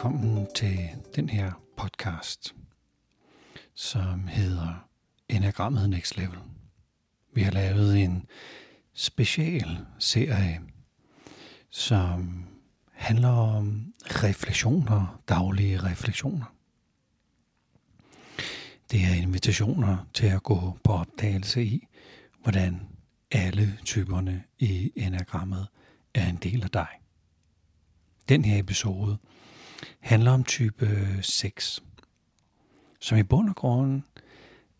velkommen til den her podcast, som hedder Enagrammet Next Level. Vi har lavet en special serie, som handler om refleksioner, daglige refleksioner. Det er invitationer til at gå på opdagelse i, hvordan alle typerne i enagrammet er en del af dig. Den her episode handler om type 6, som i bund og grund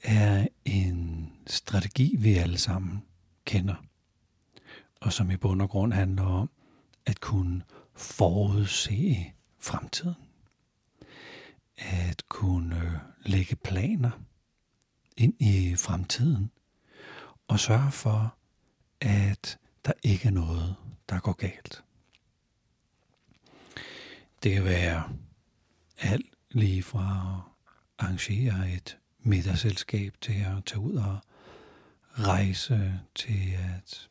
er en strategi, vi alle sammen kender, og som i bund og grund handler om at kunne forudse fremtiden. At kunne lægge planer ind i fremtiden og sørge for, at der ikke er noget, der går galt. Det kan være alt lige fra at arrangere et middagsselskab til at tage ud og rejse, til at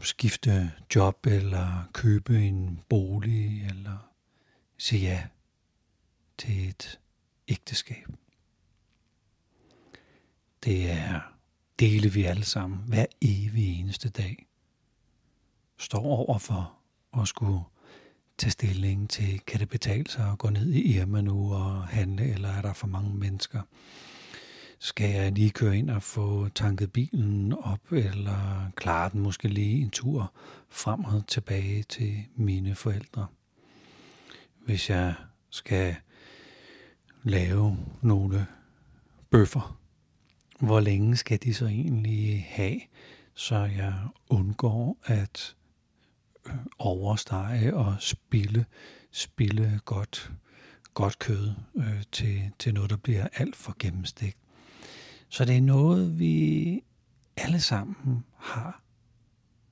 skifte job eller købe en bolig eller sige ja til et ægteskab. Det er dele vi alle sammen hver evig eneste dag står over for at skulle tage stilling til, kan det betale sig at gå ned i Irma nu og handle, eller er der for mange mennesker? Skal jeg lige køre ind og få tanket bilen op, eller klare den måske lige en tur frem og tilbage til mine forældre? Hvis jeg skal lave nogle bøffer, hvor længe skal de så egentlig have, så jeg undgår at overstege og spille, spille godt, godt kød øh, til, til noget, der bliver alt for gennemstegt. Så det er noget, vi alle sammen har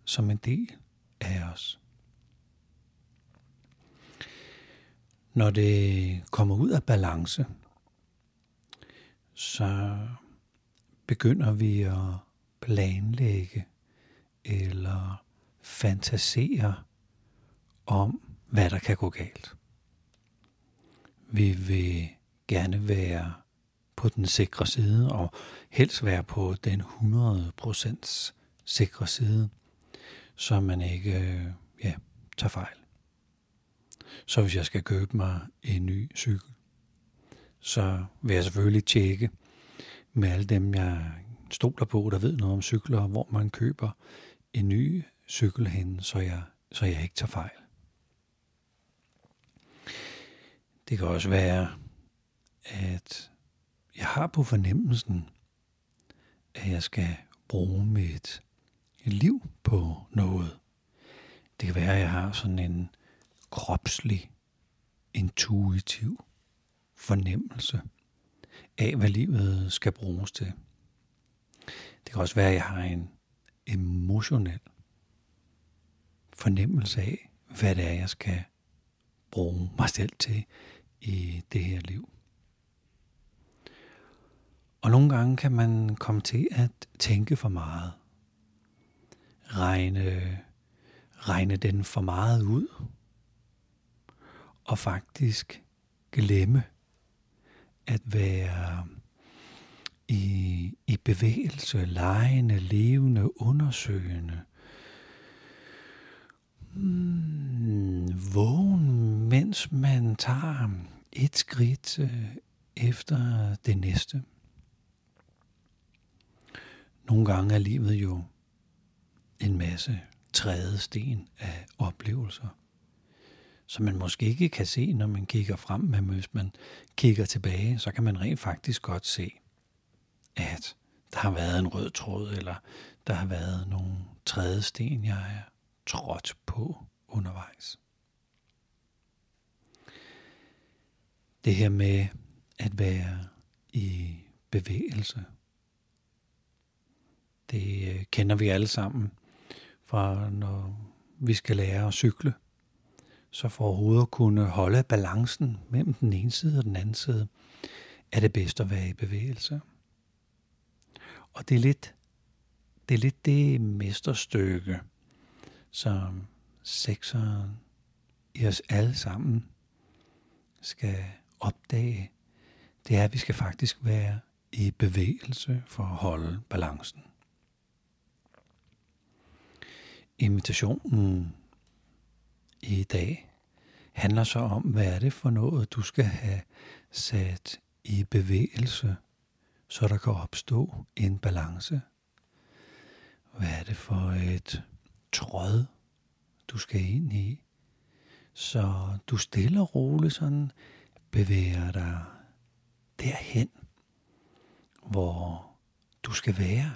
som en del af os. Når det kommer ud af balance, så begynder vi at planlægge eller fantasere om, hvad der kan gå galt. Vi vil gerne være på den sikre side, og helst være på den 100% sikre side, så man ikke øh, ja, tager fejl. Så hvis jeg skal købe mig en ny cykel, så vil jeg selvfølgelig tjekke med alle dem, jeg stoler på, der ved noget om cykler, hvor man køber en ny cykel hen, så jeg, så jeg ikke tager fejl. Det kan også være, at jeg har på fornemmelsen, at jeg skal bruge mit liv på noget. Det kan være, at jeg har sådan en kropslig, intuitiv fornemmelse af, hvad livet skal bruges til. Det kan også være, at jeg har en emotionel fornemmelse af, hvad det er, jeg skal bruge mig selv til i det her liv. Og nogle gange kan man komme til at tænke for meget. Regne, regne den for meget ud. Og faktisk glemme at være i, i bevægelse, lejende, levende, undersøgende, hmm, vågen, mens man tager et skridt øh, efter det næste. Nogle gange er livet jo en masse trædesten af oplevelser, som man måske ikke kan se, når man kigger frem, men hvis man kigger tilbage, så kan man rent faktisk godt se, at der har været en rød tråd, eller der har været nogle trædesten, jeg er trådt på undervejs. Det her med at være i bevægelse, det øh, kender vi alle sammen fra når vi skal lære at cykle. Så for overhovedet at kunne holde balancen mellem den ene side og den anden side, er det bedst at være i bevægelse. Og det er lidt det, er lidt det mesterstykke, som sekseren i os alle sammen skal opdage, det er, at vi skal faktisk være i bevægelse for at holde balancen. Invitationen i dag handler så om, hvad er det for noget, du skal have sat i bevægelse, så der kan opstå en balance. Hvad er det for et tråd, du skal ind i, så du stille og roligt sådan bevæger dig derhen, hvor du skal være.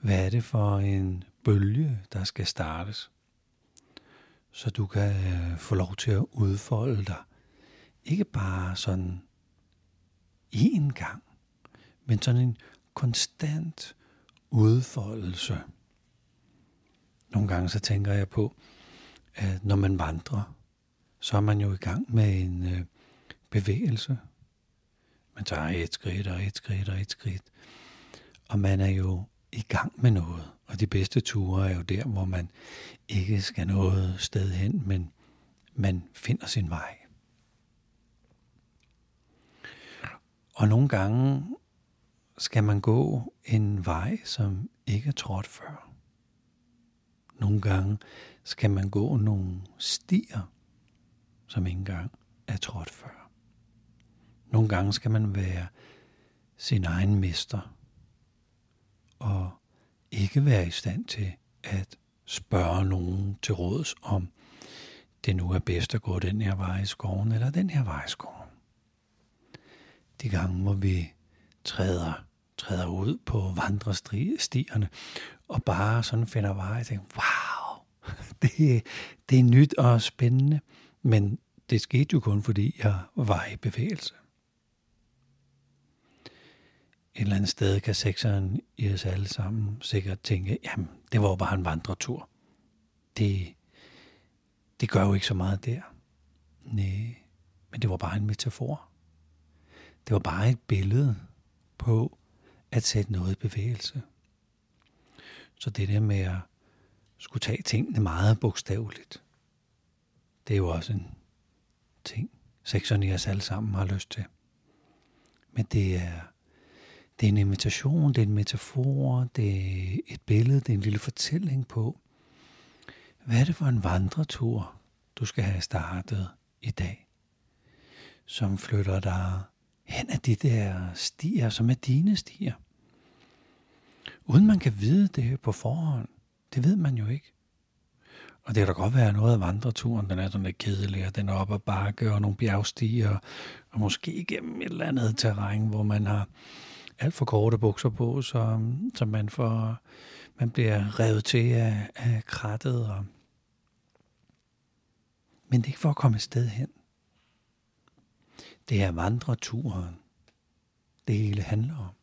Hvad er det for en bølge, der skal startes? Så du kan øh, få lov til at udfolde dig. Ikke bare sådan én gang, men sådan en konstant udfoldelse. Nogle gange så tænker jeg på, at når man vandrer, så er man jo i gang med en øh, bevægelse. Man tager et skridt og et skridt og et skridt. Og man er jo i gang med noget. Og de bedste ture er jo der, hvor man ikke skal noget sted hen, men man finder sin vej. Og nogle gange skal man gå en vej, som ikke er trådt før. Nogle gange skal man gå nogle stier, som ikke engang er trådt før. Nogle gange skal man være sin egen mester og ikke være i stand til at spørge nogen til råds om, det nu er bedst at gå den her vej i skoven eller den her vej i skoven. De gange, hvor vi træder, træder ud på vandrestierne og bare sådan finder veje og tænker, wow, det, det er nyt og spændende, men det skete jo kun, fordi jeg var i bevægelse. Et eller andet sted kan sekseren i os alle sammen sikkert tænke, jamen, det var jo bare en vandretur. Det, det gør jo ikke så meget der. Nej, men det var bare en metafor. Det var bare et billede på at sætte noget i bevægelse. Så det der med at skulle tage tingene meget bogstaveligt, det er jo også en ting, sekserne i os alle sammen har lyst til. Men det er, det er en invitation, det er en metafor, det er et billede, det er en lille fortælling på, hvad er det for en vandretur, du skal have startet i dag, som flytter dig hen ad de der stier, som er dine stier. Uden man kan vide det på forhånd. Det ved man jo ikke. Og det kan da godt være noget af vandreturen, den er sådan lidt kedelig, og den er op ad bakke og nogle bjergstiger, og måske igennem et eller andet terræn, hvor man har alt for korte bukser på, så, så man, får, man bliver revet til af, af krattet. Og... Men det er ikke for at komme et sted hen. Det er vandreturen, det hele handler om.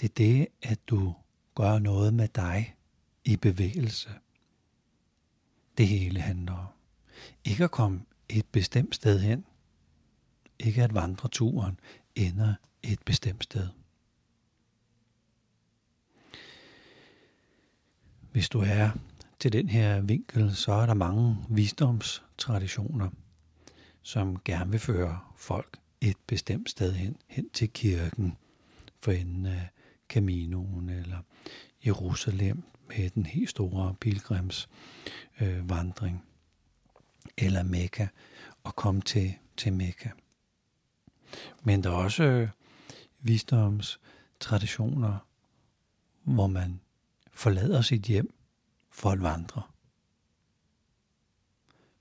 Det er det, at du gør noget med dig i bevægelse – det hele handler om. Ikke at komme et bestemt sted hen. Ikke at vandre turen ender et bestemt sted. Hvis du er til den her vinkel, så er der mange visdomstraditioner, som gerne vil føre folk et bestemt sted hen, hen til kirken for enden af Caminoen eller Jerusalem med den helt store pilgrims øh, vandring, eller Mekka, og komme til, til Mekka. Men der er også øh, visdomstraditioner, hvor man forlader sit hjem for at vandre.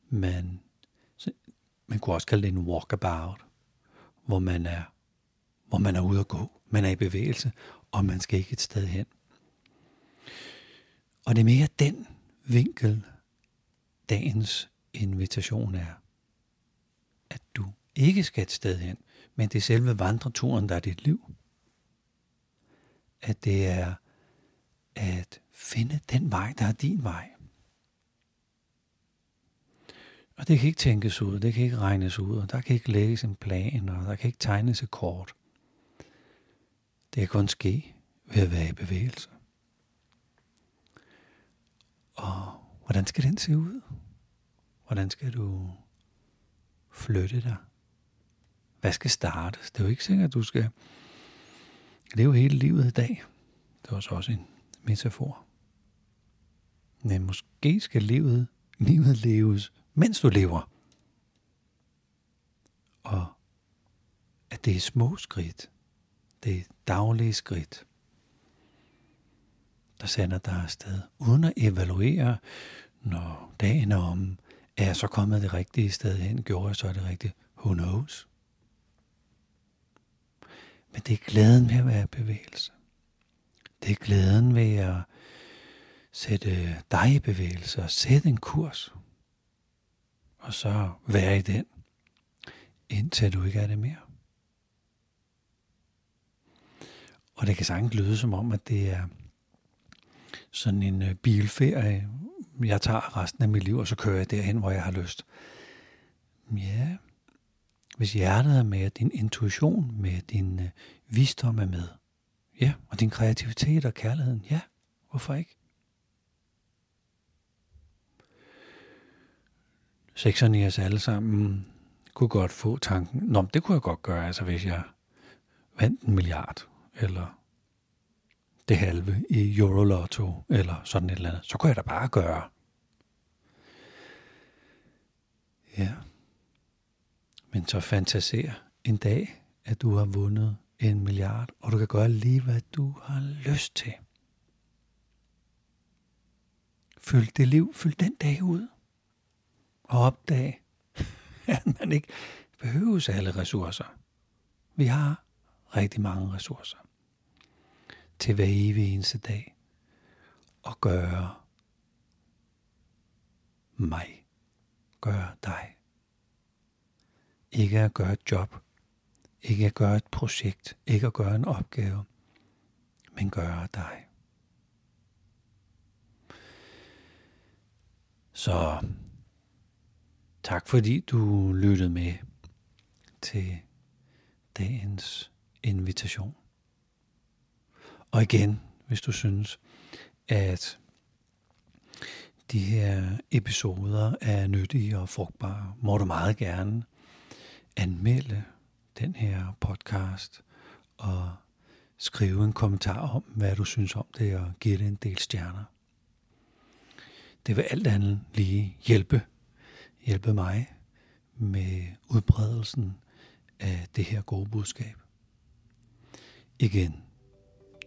Man, man kunne også kalde det en walkabout, hvor man er, hvor man er ude at gå, man er i bevægelse, og man skal ikke et sted hen. Og det er mere den vinkel, dagens invitation er, at du ikke skal et sted hen, men det er selve vandreturen, der er dit liv. At det er at finde den vej, der er din vej. Og det kan ikke tænkes ud, det kan ikke regnes ud, og der kan ikke lægges en plan, og der kan ikke tegnes et kort. Det kan kun ske ved at være i bevægelse. Og hvordan skal den se ud? Hvordan skal du flytte dig? Hvad skal startes? Det er jo ikke sikkert, at du skal leve hele livet i dag. Det var så også en metafor. Men måske skal livet, livet leves, mens du lever. Og at det er små skridt. Det daglige skridt, der sender dig afsted, uden at evaluere, når dagen er om, er jeg så kommet det rigtige sted hen, gjorde jeg så det rigtige, who knows? Men det er glæden ved at være i bevægelse. Det er glæden ved at sætte dig i bevægelse og sætte en kurs. Og så være i den, indtil du ikke er det mere. Og det kan sagtens lyde som om, at det er sådan en øh, bilferie. Jeg tager resten af mit liv, og så kører jeg derhen, hvor jeg har lyst. Ja, hvis hjertet er med, din intuition med, din øh, visdom er med, ja, og din kreativitet og kærligheden, ja, hvorfor ikke? Sekserne i os alle sammen kunne godt få tanken, Nå, det kunne jeg godt gøre, altså hvis jeg vandt en milliard, eller det halve i Eurolotto, eller sådan et eller andet. Så kunne jeg da bare gøre. Ja. Men så fantaser en dag, at du har vundet en milliard, og du kan gøre lige, hvad du har lyst til. Fyld det liv, fyld den dag ud, og opdag, at man ikke behøver alle ressourcer. Vi har rigtig mange ressourcer til hver evig eneste dag og gøre mig, gøre dig. Ikke at gøre et job, ikke at gøre et projekt, ikke at gøre en opgave, men gøre dig. Så tak fordi du lyttede med til dagens invitation. Og igen, hvis du synes, at de her episoder er nyttige og frugtbare, må du meget gerne anmelde den her podcast og skrive en kommentar om, hvad du synes om det, og give det en del stjerner. Det vil alt andet lige hjælpe, hjælpe mig med udbredelsen af det her gode budskab. Igen,